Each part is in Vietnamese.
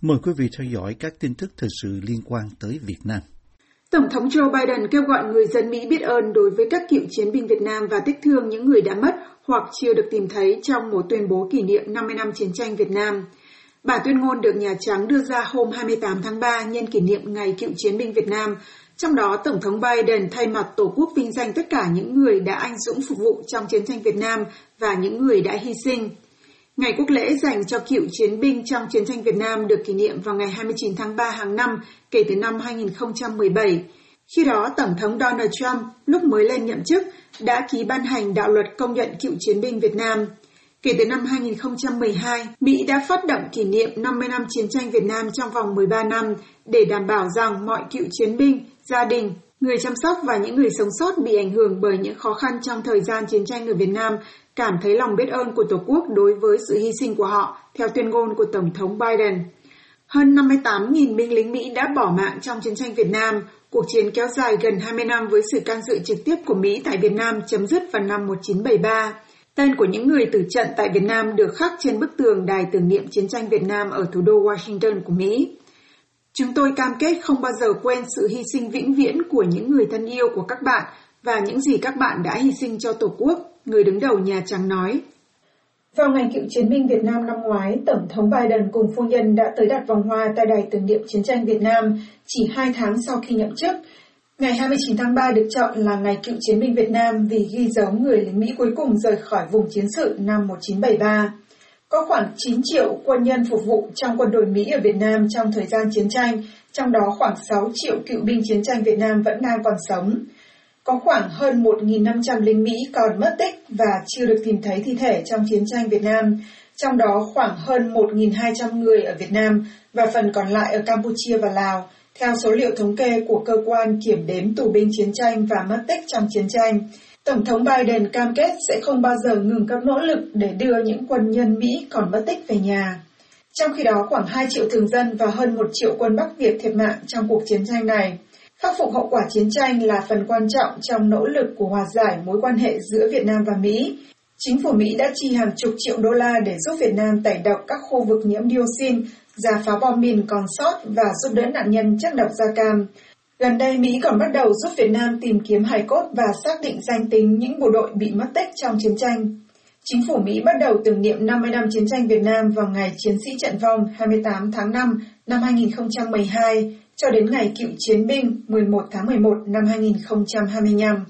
Mời quý vị theo dõi các tin tức thời sự liên quan tới Việt Nam. Tổng thống Joe Biden kêu gọi người dân Mỹ biết ơn đối với các cựu chiến binh Việt Nam và tiếc thương những người đã mất hoặc chưa được tìm thấy trong một tuyên bố kỷ niệm 50 năm chiến tranh Việt Nam. Bản tuyên ngôn được Nhà Trắng đưa ra hôm 28 tháng 3 nhân kỷ niệm Ngày Cựu Chiến binh Việt Nam, trong đó Tổng thống Biden thay mặt Tổ quốc vinh danh tất cả những người đã anh dũng phục vụ trong chiến tranh Việt Nam và những người đã hy sinh. Ngày quốc lễ dành cho cựu chiến binh trong chiến tranh Việt Nam được kỷ niệm vào ngày 29 tháng 3 hàng năm kể từ năm 2017. Khi đó, Tổng thống Donald Trump lúc mới lên nhậm chức đã ký ban hành đạo luật công nhận cựu chiến binh Việt Nam. Kể từ năm 2012, Mỹ đã phát động kỷ niệm 50 năm chiến tranh Việt Nam trong vòng 13 năm để đảm bảo rằng mọi cựu chiến binh, gia đình, người chăm sóc và những người sống sót bị ảnh hưởng bởi những khó khăn trong thời gian chiến tranh ở Việt Nam cảm thấy lòng biết ơn của Tổ quốc đối với sự hy sinh của họ, theo tuyên ngôn của Tổng thống Biden. Hơn 58.000 binh lính Mỹ đã bỏ mạng trong chiến tranh Việt Nam. Cuộc chiến kéo dài gần 20 năm với sự can dự trực tiếp của Mỹ tại Việt Nam chấm dứt vào năm 1973. Tên của những người tử trận tại Việt Nam được khắc trên bức tường đài tưởng niệm chiến tranh Việt Nam ở thủ đô Washington của Mỹ. Chúng tôi cam kết không bao giờ quên sự hy sinh vĩnh viễn của những người thân yêu của các bạn và những gì các bạn đã hy sinh cho Tổ quốc, người đứng đầu Nhà Trắng nói. Vào ngày cựu chiến binh Việt Nam năm ngoái, Tổng thống Biden cùng phu nhân đã tới đặt vòng hoa tại đài tưởng niệm chiến tranh Việt Nam chỉ hai tháng sau khi nhậm chức. Ngày 29 tháng 3 được chọn là ngày cựu chiến binh Việt Nam vì ghi dấu người lính Mỹ cuối cùng rời khỏi vùng chiến sự năm 1973. Có khoảng 9 triệu quân nhân phục vụ trong quân đội Mỹ ở Việt Nam trong thời gian chiến tranh, trong đó khoảng 6 triệu cựu binh chiến tranh Việt Nam vẫn đang còn sống. Có khoảng hơn 1.500 lính Mỹ còn mất tích và chưa được tìm thấy thi thể trong chiến tranh Việt Nam, trong đó khoảng hơn 1.200 người ở Việt Nam và phần còn lại ở Campuchia và Lào, theo số liệu thống kê của cơ quan kiểm đếm tù binh chiến tranh và mất tích trong chiến tranh. Tổng thống Biden cam kết sẽ không bao giờ ngừng các nỗ lực để đưa những quân nhân Mỹ còn mất tích về nhà. Trong khi đó, khoảng 2 triệu thường dân và hơn 1 triệu quân Bắc Việt thiệt mạng trong cuộc chiến tranh này. Khắc phục hậu quả chiến tranh là phần quan trọng trong nỗ lực của hòa giải mối quan hệ giữa Việt Nam và Mỹ. Chính phủ Mỹ đã chi hàng chục triệu đô la để giúp Việt Nam tẩy độc các khu vực nhiễm dioxin, giả phá bom mìn còn sót và giúp đỡ nạn nhân chất độc da cam. Gần đây, Mỹ còn bắt đầu giúp Việt Nam tìm kiếm hài cốt và xác định danh tính những bộ đội bị mất tích trong chiến tranh. Chính phủ Mỹ bắt đầu tưởng niệm 50 năm chiến tranh Việt Nam vào ngày chiến sĩ trận vong 28 tháng 5 năm 2012 cho đến ngày cựu chiến binh 11 tháng 11 năm 2025.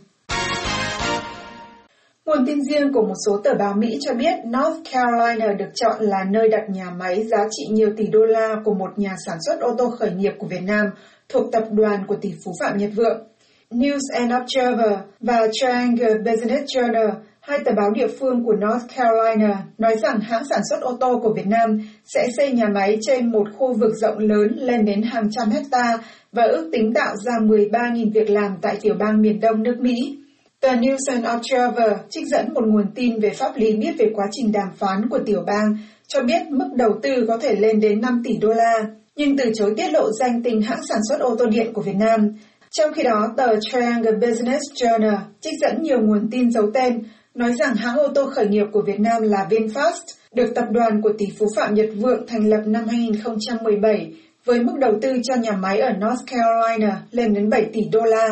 Nguồn tin riêng của một số tờ báo Mỹ cho biết North Carolina được chọn là nơi đặt nhà máy giá trị nhiều tỷ đô la của một nhà sản xuất ô tô khởi nghiệp của Việt Nam thuộc tập đoàn của tỷ phú Phạm Nhật Vượng. News and Observer và Triangle Business Journal, hai tờ báo địa phương của North Carolina, nói rằng hãng sản xuất ô tô của Việt Nam sẽ xây nhà máy trên một khu vực rộng lớn lên đến hàng trăm hecta và ước tính tạo ra 13.000 việc làm tại tiểu bang miền đông nước Mỹ. Tờ News and Observer trích dẫn một nguồn tin về pháp lý biết về quá trình đàm phán của tiểu bang cho biết mức đầu tư có thể lên đến 5 tỷ đô la, nhưng từ chối tiết lộ danh tính hãng sản xuất ô tô điện của Việt Nam. Trong khi đó, tờ Triangle Business Journal trích dẫn nhiều nguồn tin giấu tên nói rằng hãng ô tô khởi nghiệp của Việt Nam là VinFast, được tập đoàn của tỷ phú Phạm Nhật Vượng thành lập năm 2017 với mức đầu tư cho nhà máy ở North Carolina lên đến 7 tỷ đô la.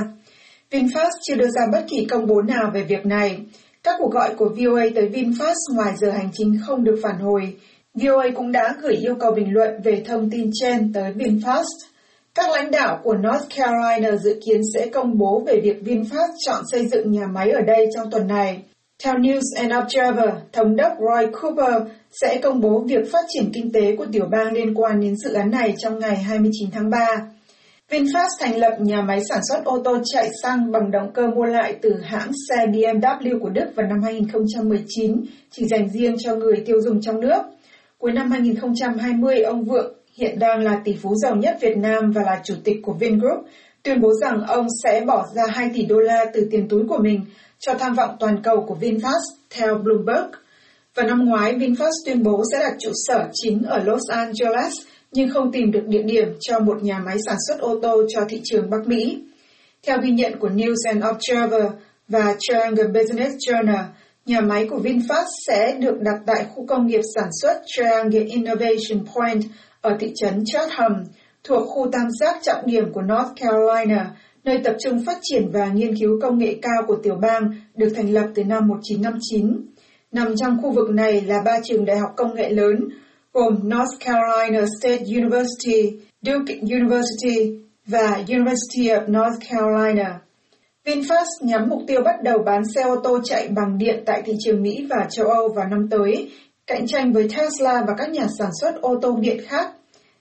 VinFast chưa đưa ra bất kỳ công bố nào về việc này. Các cuộc gọi của VOA tới VinFast ngoài giờ hành chính không được phản hồi. VOA cũng đã gửi yêu cầu bình luận về thông tin trên tới VinFast. Các lãnh đạo của North Carolina dự kiến sẽ công bố về việc VinFast chọn xây dựng nhà máy ở đây trong tuần này. Theo News and Observer, Thống đốc Roy Cooper sẽ công bố việc phát triển kinh tế của tiểu bang liên quan đến dự án này trong ngày 29 tháng 3. VinFast thành lập nhà máy sản xuất ô tô chạy xăng bằng động cơ mua lại từ hãng xe BMW của Đức vào năm 2019, chỉ dành riêng cho người tiêu dùng trong nước. Cuối năm 2020, ông Vượng, hiện đang là tỷ phú giàu nhất Việt Nam và là chủ tịch của Vingroup, tuyên bố rằng ông sẽ bỏ ra 2 tỷ đô la từ tiền túi của mình cho tham vọng toàn cầu của VinFast, theo Bloomberg. Vào năm ngoái, VinFast tuyên bố sẽ đặt trụ sở chính ở Los Angeles, nhưng không tìm được địa điểm cho một nhà máy sản xuất ô tô cho thị trường Bắc Mỹ. Theo ghi nhận của News and Observer và Triangle Business Journal, nhà máy của VinFast sẽ được đặt tại khu công nghiệp sản xuất Triangle Innovation Point ở thị trấn Chatham, thuộc khu tam giác trọng điểm của North Carolina, nơi tập trung phát triển và nghiên cứu công nghệ cao của tiểu bang, được thành lập từ năm 1959. Nằm trong khu vực này là ba trường đại học công nghệ lớn, gồm North Carolina State University, Duke University và University of North Carolina. VinFast nhắm mục tiêu bắt đầu bán xe ô tô chạy bằng điện tại thị trường Mỹ và châu Âu vào năm tới, cạnh tranh với Tesla và các nhà sản xuất ô tô điện khác.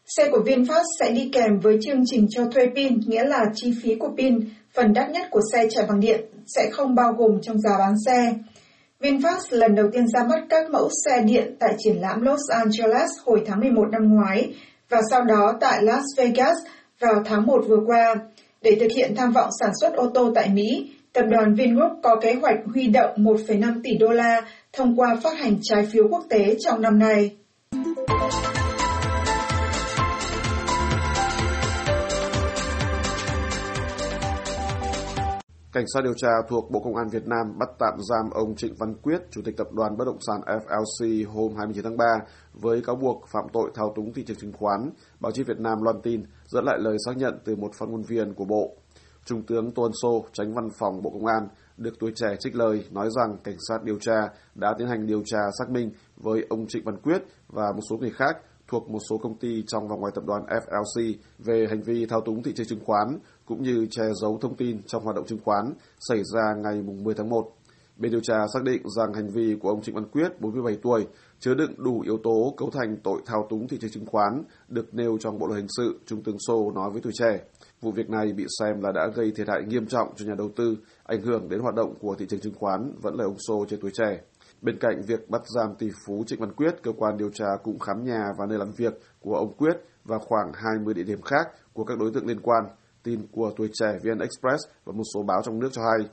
Xe của VinFast sẽ đi kèm với chương trình cho thuê pin, nghĩa là chi phí của pin, phần đắt nhất của xe chạy bằng điện, sẽ không bao gồm trong giá bán xe. VinFast lần đầu tiên ra mắt các mẫu xe điện tại triển lãm Los Angeles hồi tháng 11 năm ngoái và sau đó tại Las Vegas vào tháng 1 vừa qua. Để thực hiện tham vọng sản xuất ô tô tại Mỹ, tập đoàn Vingroup có kế hoạch huy động 1,5 tỷ đô la thông qua phát hành trái phiếu quốc tế trong năm nay. Cảnh sát điều tra thuộc Bộ Công an Việt Nam bắt tạm giam ông Trịnh Văn Quyết, Chủ tịch Tập đoàn Bất động sản FLC hôm 29 tháng 3 với cáo buộc phạm tội thao túng thị trường chứng khoán. Báo chí Việt Nam loan tin dẫn lại lời xác nhận từ một phát ngôn viên của Bộ. Trung tướng Tuân Sô, tránh văn phòng Bộ Công an, được tuổi trẻ trích lời nói rằng cảnh sát điều tra đã tiến hành điều tra xác minh với ông Trịnh Văn Quyết và một số người khác thuộc một số công ty trong và ngoài tập đoàn FLC về hành vi thao túng thị trường chứng khoán cũng như che giấu thông tin trong hoạt động chứng khoán xảy ra ngày 10 tháng 1. Bên điều tra xác định rằng hành vi của ông Trịnh Văn Quyết, 47 tuổi, chứa đựng đủ yếu tố cấu thành tội thao túng thị trường chứng khoán được nêu trong Bộ luật hình sự, Trung tướng Sô nói với tuổi trẻ. Vụ việc này bị xem là đã gây thiệt hại nghiêm trọng cho nhà đầu tư, ảnh hưởng đến hoạt động của thị trường chứng khoán, vẫn là ông Sô trên tuổi trẻ. Bên cạnh việc bắt giam tỷ phú Trịnh Văn Quyết, cơ quan điều tra cũng khám nhà và nơi làm việc của ông Quyết và khoảng 20 địa điểm khác của các đối tượng liên quan, tin của tuổi trẻ VN Express và một số báo trong nước cho hay.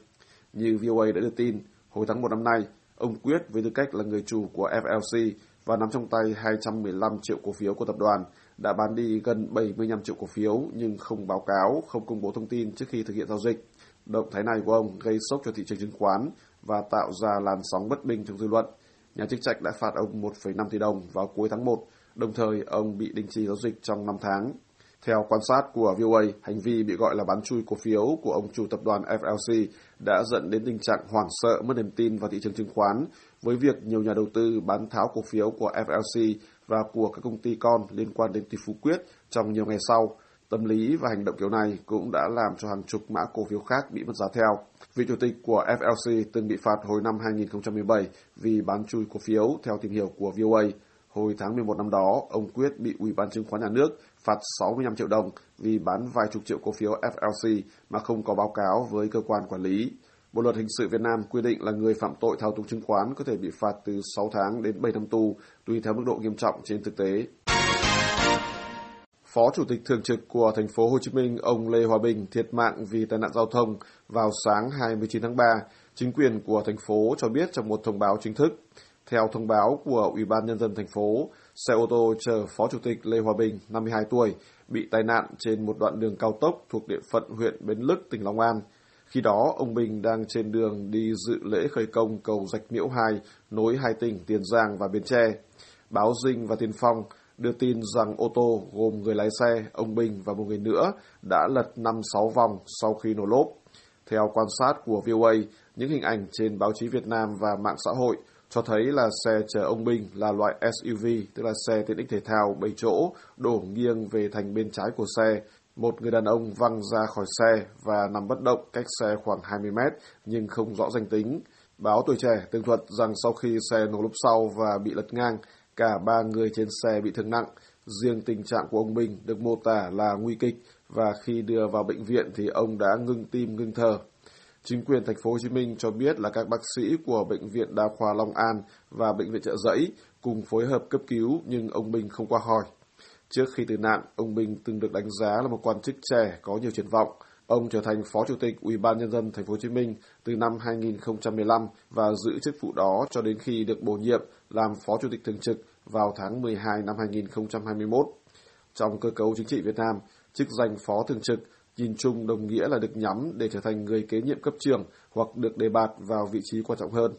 Như VOA đã đưa tin, hồi tháng 1 năm nay, ông Quyết với tư cách là người chủ của FLC và nắm trong tay 215 triệu cổ phiếu của tập đoàn đã bán đi gần 75 triệu cổ phiếu nhưng không báo cáo, không công bố thông tin trước khi thực hiện giao dịch. Động thái này của ông gây sốc cho thị trường chứng khoán và tạo ra làn sóng bất bình trong dư luận. Nhà chức trách đã phạt ông 1,5 tỷ đồng vào cuối tháng 1, đồng thời ông bị đình chỉ giao dịch trong 5 tháng. Theo quan sát của VOA, hành vi bị gọi là bán chui cổ phiếu của ông chủ tập đoàn FLC đã dẫn đến tình trạng hoảng sợ mất niềm tin vào thị trường chứng khoán với việc nhiều nhà đầu tư bán tháo cổ phiếu của FLC và của các công ty con liên quan đến tỷ phú quyết trong nhiều ngày sau. Tâm lý và hành động kiểu này cũng đã làm cho hàng chục mã cổ phiếu khác bị mất giá theo. Vị chủ tịch của FLC từng bị phạt hồi năm 2017 vì bán chui cổ phiếu theo tìm hiểu của VOA. Hồi tháng 11 năm đó, ông Quyết bị Ủy ban chứng khoán nhà nước phạt 65 triệu đồng vì bán vài chục triệu cổ phiếu FLC mà không có báo cáo với cơ quan quản lý. Bộ luật hình sự Việt Nam quy định là người phạm tội thao túng chứng khoán có thể bị phạt từ 6 tháng đến 7 năm tù, tùy theo mức độ nghiêm trọng trên thực tế. Phó Chủ tịch thường trực của thành phố Hồ Chí Minh ông Lê Hòa Bình thiệt mạng vì tai nạn giao thông vào sáng 29 tháng 3, chính quyền của thành phố cho biết trong một thông báo chính thức. Theo thông báo của Ủy ban Nhân dân thành phố, xe ô tô chở Phó Chủ tịch Lê Hòa Bình, 52 tuổi, bị tai nạn trên một đoạn đường cao tốc thuộc địa phận huyện Bến Lức, tỉnh Long An. Khi đó, ông Bình đang trên đường đi dự lễ khởi công cầu Rạch Miễu 2 nối hai tỉnh Tiền Giang và Bến Tre. Báo Dinh và Tiền Phong đưa tin rằng ô tô gồm người lái xe, ông Bình và một người nữa đã lật 5-6 vòng sau khi nổ lốp. Theo quan sát của VOA, những hình ảnh trên báo chí Việt Nam và mạng xã hội cho thấy là xe chở ông Bình là loại SUV, tức là xe tiện ích thể thao 7 chỗ, đổ nghiêng về thành bên trái của xe. Một người đàn ông văng ra khỏi xe và nằm bất động cách xe khoảng 20 mét nhưng không rõ danh tính. Báo Tuổi Trẻ tường thuật rằng sau khi xe nổ lốp sau và bị lật ngang, cả ba người trên xe bị thương nặng. Riêng tình trạng của ông Bình được mô tả là nguy kịch và khi đưa vào bệnh viện thì ông đã ngưng tim ngưng thở. Chính quyền thành phố Hồ Chí Minh cho biết là các bác sĩ của bệnh viện Đa khoa Long An và bệnh viện Trợ Giấy cùng phối hợp cấp cứu nhưng ông Minh không qua khỏi. Trước khi tử nạn, ông Minh từng được đánh giá là một quan chức trẻ có nhiều triển vọng. Ông trở thành Phó Chủ tịch Ủy ban nhân dân thành phố Hồ Chí Minh từ năm 2015 và giữ chức vụ đó cho đến khi được bổ nhiệm làm Phó Chủ tịch thường trực vào tháng 12 năm 2021. Trong cơ cấu chính trị Việt Nam, chức danh Phó Thường trực nhìn chung đồng nghĩa là được nhắm để trở thành người kế nhiệm cấp trường hoặc được đề bạt vào vị trí quan trọng hơn.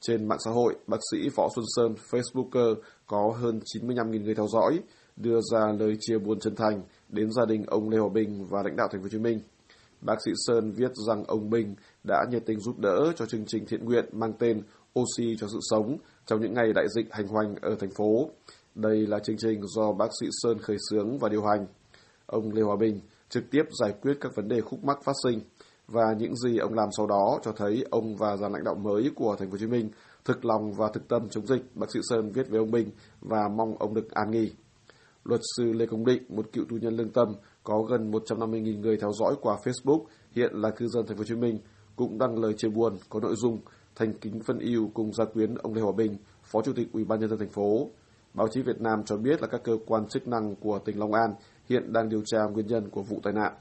Trên mạng xã hội, bác sĩ Võ Xuân Sơn, Facebooker có hơn 95.000 người theo dõi. đưa ra lời chia buồn chân thành đến gia đình ông Lê Hòa Bình và lãnh đạo thành phố Hồ Chí Minh. Bác sĩ Sơn viết rằng ông Bình đã nhiệt tình giúp đỡ cho chương trình thiện nguyện mang tên Oxy cho sự sống trong những ngày đại dịch hành hoành ở thành phố. Đây là chương trình do bác sĩ Sơn khởi xướng và điều hành. Ông Lê Hòa Bình trực tiếp giải quyết các vấn đề khúc mắc phát sinh và những gì ông làm sau đó cho thấy ông và dàn lãnh đạo mới của thành phố Hồ Chí Minh thực lòng và thực tâm chống dịch, bác sĩ Sơn viết với ông Bình và mong ông được an nghỉ. Luật sư Lê Công Định, một cựu tù nhân lương tâm, có gần 150.000 người theo dõi qua Facebook, hiện là cư dân thành phố Hồ Chí Minh, cũng đăng lời chia buồn có nội dung thành kính phân yêu cùng gia quyến ông Lê Hòa Bình, Phó Chủ tịch Ủy ban nhân dân thành phố. Báo chí Việt Nam cho biết là các cơ quan chức năng của tỉnh Long An hiện đang điều tra nguyên nhân của vụ tai nạn.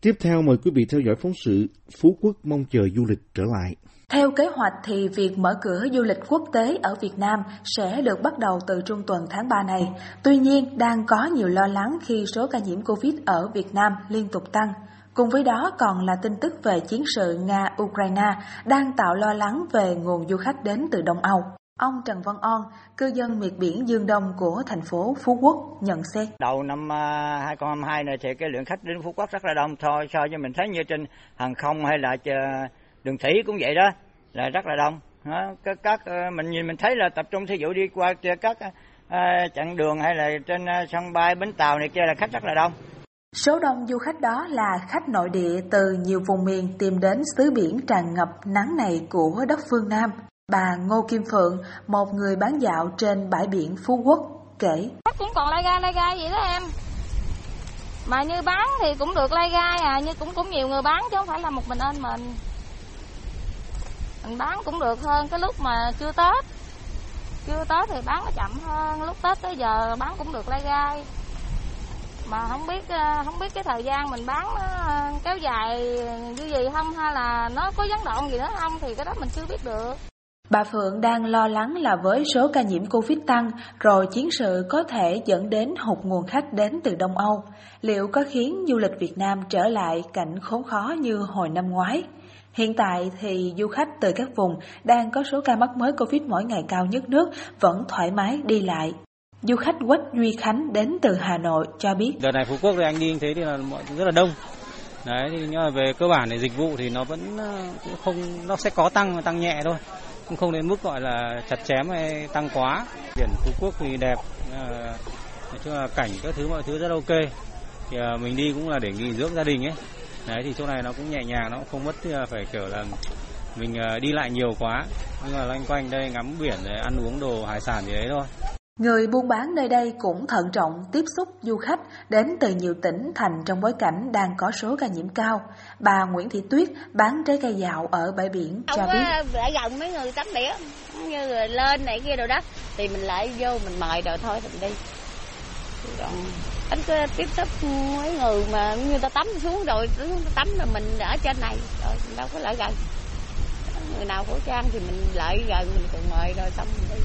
Tiếp theo mời quý vị theo dõi phóng sự Phú Quốc mong chờ du lịch trở lại. Theo kế hoạch thì việc mở cửa du lịch quốc tế ở Việt Nam sẽ được bắt đầu từ trung tuần tháng 3 này. Tuy nhiên, đang có nhiều lo lắng khi số ca nhiễm Covid ở Việt Nam liên tục tăng. Cùng với đó còn là tin tức về chiến sự Nga-Ukraine đang tạo lo lắng về nguồn du khách đến từ Đông Âu. Ông Trần Văn On, cư dân miệt biển Dương Đông của thành phố Phú Quốc nhận xét. Đầu năm à, 2022 này thì cái lượng khách đến Phú Quốc rất là đông thôi so với mình thấy như trên hàng không hay là à, đường thủy cũng vậy đó là rất là đông. Các, các à, mình nhìn mình thấy là tập trung thí dụ đi qua các chặng đường hay là trên sân bay bến tàu này kia là khách rất là đông. Số đông du khách đó là khách nội địa từ nhiều vùng miền tìm đến xứ biển tràn ngập nắng này của đất phương Nam. Bà Ngô Kim Phượng, một người bán dạo trên bãi biển Phú Quốc, kể. Khách cũng còn lai gai lai gai vậy đó em. Mà như bán thì cũng được lai gai à, như cũng cũng nhiều người bán chứ không phải là một mình anh mình. Mình bán cũng được hơn cái lúc mà chưa Tết. Chưa Tết thì bán nó chậm hơn, lúc Tết tới giờ bán cũng được lai gai mà không biết ờ, không biết cái thời gian mình bán nó kéo dài như gì không hay là nó có gián đoạn gì nữa không thì cái đó mình chưa biết được. Bà Phượng đang lo lắng là với số ca nhiễm Covid tăng, rồi chiến sự có thể dẫn đến hụt nguồn khách đến từ Đông Âu. Liệu có khiến du lịch Việt Nam trở lại cảnh khốn khó như hồi năm ngoái? Hiện tại thì du khách từ các vùng đang có số ca mắc mới Covid mỗi ngày cao nhất nước vẫn thoải mái đi lại. Du khách Quách Duy Khánh đến từ Hà Nội cho biết. Đợt này Phú Quốc thì anh đi thế thì là mọi rất là đông. Đấy, thì nhưng mà về cơ bản thì dịch vụ thì nó vẫn ờ, cũng không nó sẽ có tăng tăng nhẹ thôi. Cũng không đến mức gọi là chặt chém hay tăng quá. Biển Phú Quốc thì đẹp. Ờ, nói chung là cảnh các thứ mọi thứ rất ok. Thì ờ, mình đi cũng là để nghỉ dưỡng gia đình ấy. Đấy, thì chỗ này nó cũng nhẹ nhàng, nó cũng không mất phải kiểu là mình đi lại nhiều quá. Nhưng mà loanh quanh đây ngắm biển ăn uống đồ hải sản gì đấy thôi. Người buôn bán nơi đây cũng thận trọng tiếp xúc du khách đến từ nhiều tỉnh thành trong bối cảnh đang có số ca nhiễm cao. Bà Nguyễn Thị Tuyết bán trái cây dạo ở bãi biển cho biết. Lại gần mấy người tắm biển, như người lên này kia đồ đó, thì mình lại vô mình mời rồi thôi mình đi. Còn anh cứ tiếp xúc mấy người mà như ta tắm xuống rồi, tắm rồi mình ở trên này, rồi đâu có lại gần. Người nào khẩu trang thì mình lại gần mình còn mời rồi xong mình đi.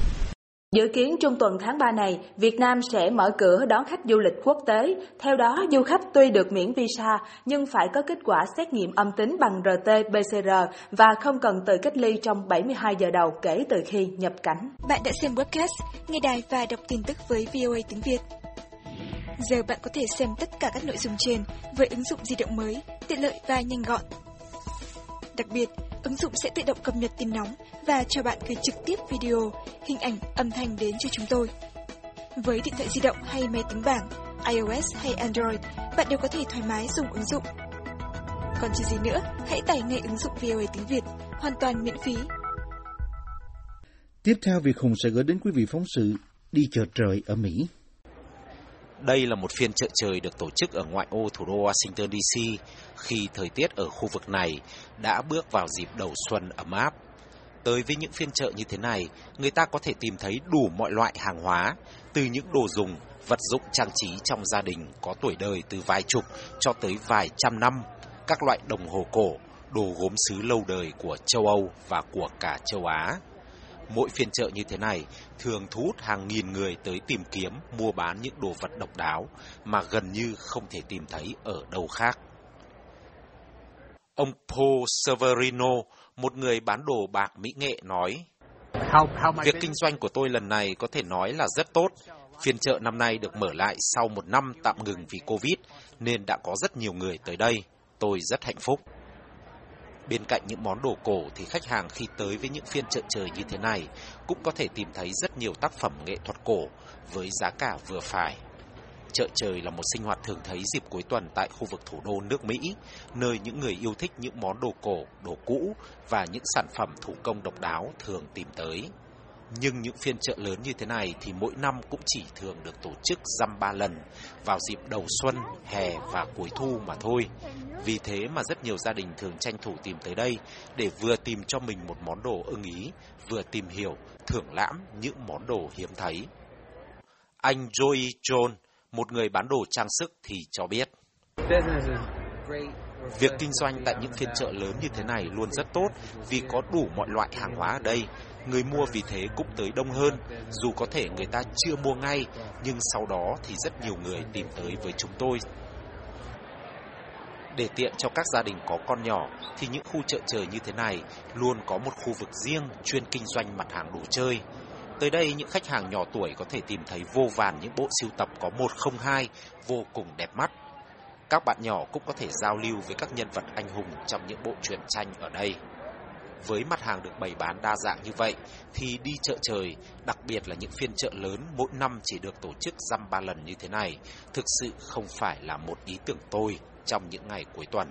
Dự kiến trong tuần tháng 3 này, Việt Nam sẽ mở cửa đón khách du lịch quốc tế. Theo đó, du khách tuy được miễn visa nhưng phải có kết quả xét nghiệm âm tính bằng RT-PCR và không cần tự cách ly trong 72 giờ đầu kể từ khi nhập cảnh. Bạn đã xem webcast, nghe đài và đọc tin tức với VOA tiếng Việt. Giờ bạn có thể xem tất cả các nội dung trên với ứng dụng di động mới, tiện lợi và nhanh gọn. Đặc biệt, ứng dụng sẽ tự động cập nhật tin nóng và cho bạn gửi trực tiếp video, hình ảnh, âm thanh đến cho chúng tôi. Với điện thoại di động hay máy tính bảng, iOS hay Android, bạn đều có thể thoải mái dùng ứng dụng. Còn chờ gì nữa, hãy tải ngay ứng dụng VOA tiếng Việt, hoàn toàn miễn phí. Tiếp theo, Việt Hùng sẽ gửi đến quý vị phóng sự Đi chợ trời ở Mỹ. Đây là một phiên chợ trời được tổ chức ở ngoại ô thủ đô Washington DC khi thời tiết ở khu vực này đã bước vào dịp đầu xuân ấm áp. Tới với những phiên chợ như thế này, người ta có thể tìm thấy đủ mọi loại hàng hóa, từ những đồ dùng, vật dụng trang trí trong gia đình có tuổi đời từ vài chục cho tới vài trăm năm, các loại đồng hồ cổ, đồ gốm sứ lâu đời của châu Âu và của cả châu Á. Mỗi phiên chợ như thế này thường thu hút hàng nghìn người tới tìm kiếm, mua bán những đồ vật độc đáo mà gần như không thể tìm thấy ở đâu khác. Ông Paul Severino, một người bán đồ bạc mỹ nghệ nói, Việc kinh doanh của tôi lần này có thể nói là rất tốt. Phiên chợ năm nay được mở lại sau một năm tạm ngừng vì Covid, nên đã có rất nhiều người tới đây. Tôi rất hạnh phúc. Bên cạnh những món đồ cổ thì khách hàng khi tới với những phiên chợ trời như thế này cũng có thể tìm thấy rất nhiều tác phẩm nghệ thuật cổ với giá cả vừa phải. Chợ trời là một sinh hoạt thường thấy dịp cuối tuần tại khu vực thủ đô nước Mỹ, nơi những người yêu thích những món đồ cổ, đồ cũ và những sản phẩm thủ công độc đáo thường tìm tới. Nhưng những phiên chợ lớn như thế này thì mỗi năm cũng chỉ thường được tổ chức dăm ba lần vào dịp đầu xuân, hè và cuối thu mà thôi. Vì thế mà rất nhiều gia đình thường tranh thủ tìm tới đây để vừa tìm cho mình một món đồ ưng ý, vừa tìm hiểu, thưởng lãm những món đồ hiếm thấy. Anh Joey John, một người bán đồ trang sức thì cho biết. Việc kinh doanh tại những phiên chợ lớn như thế này luôn rất tốt vì có đủ mọi loại hàng hóa ở đây. Người mua vì thế cũng tới đông hơn, dù có thể người ta chưa mua ngay, nhưng sau đó thì rất nhiều người tìm tới với chúng tôi. Để tiện cho các gia đình có con nhỏ thì những khu chợ trời như thế này luôn có một khu vực riêng chuyên kinh doanh mặt hàng đồ chơi. Tới đây những khách hàng nhỏ tuổi có thể tìm thấy vô vàn những bộ siêu tập có 102 vô cùng đẹp mắt. Các bạn nhỏ cũng có thể giao lưu với các nhân vật anh hùng trong những bộ truyện tranh ở đây. Với mặt hàng được bày bán đa dạng như vậy thì đi chợ trời, đặc biệt là những phiên chợ lớn mỗi năm chỉ được tổ chức dăm ba lần như thế này, thực sự không phải là một ý tưởng tôi trong những ngày cuối tuần.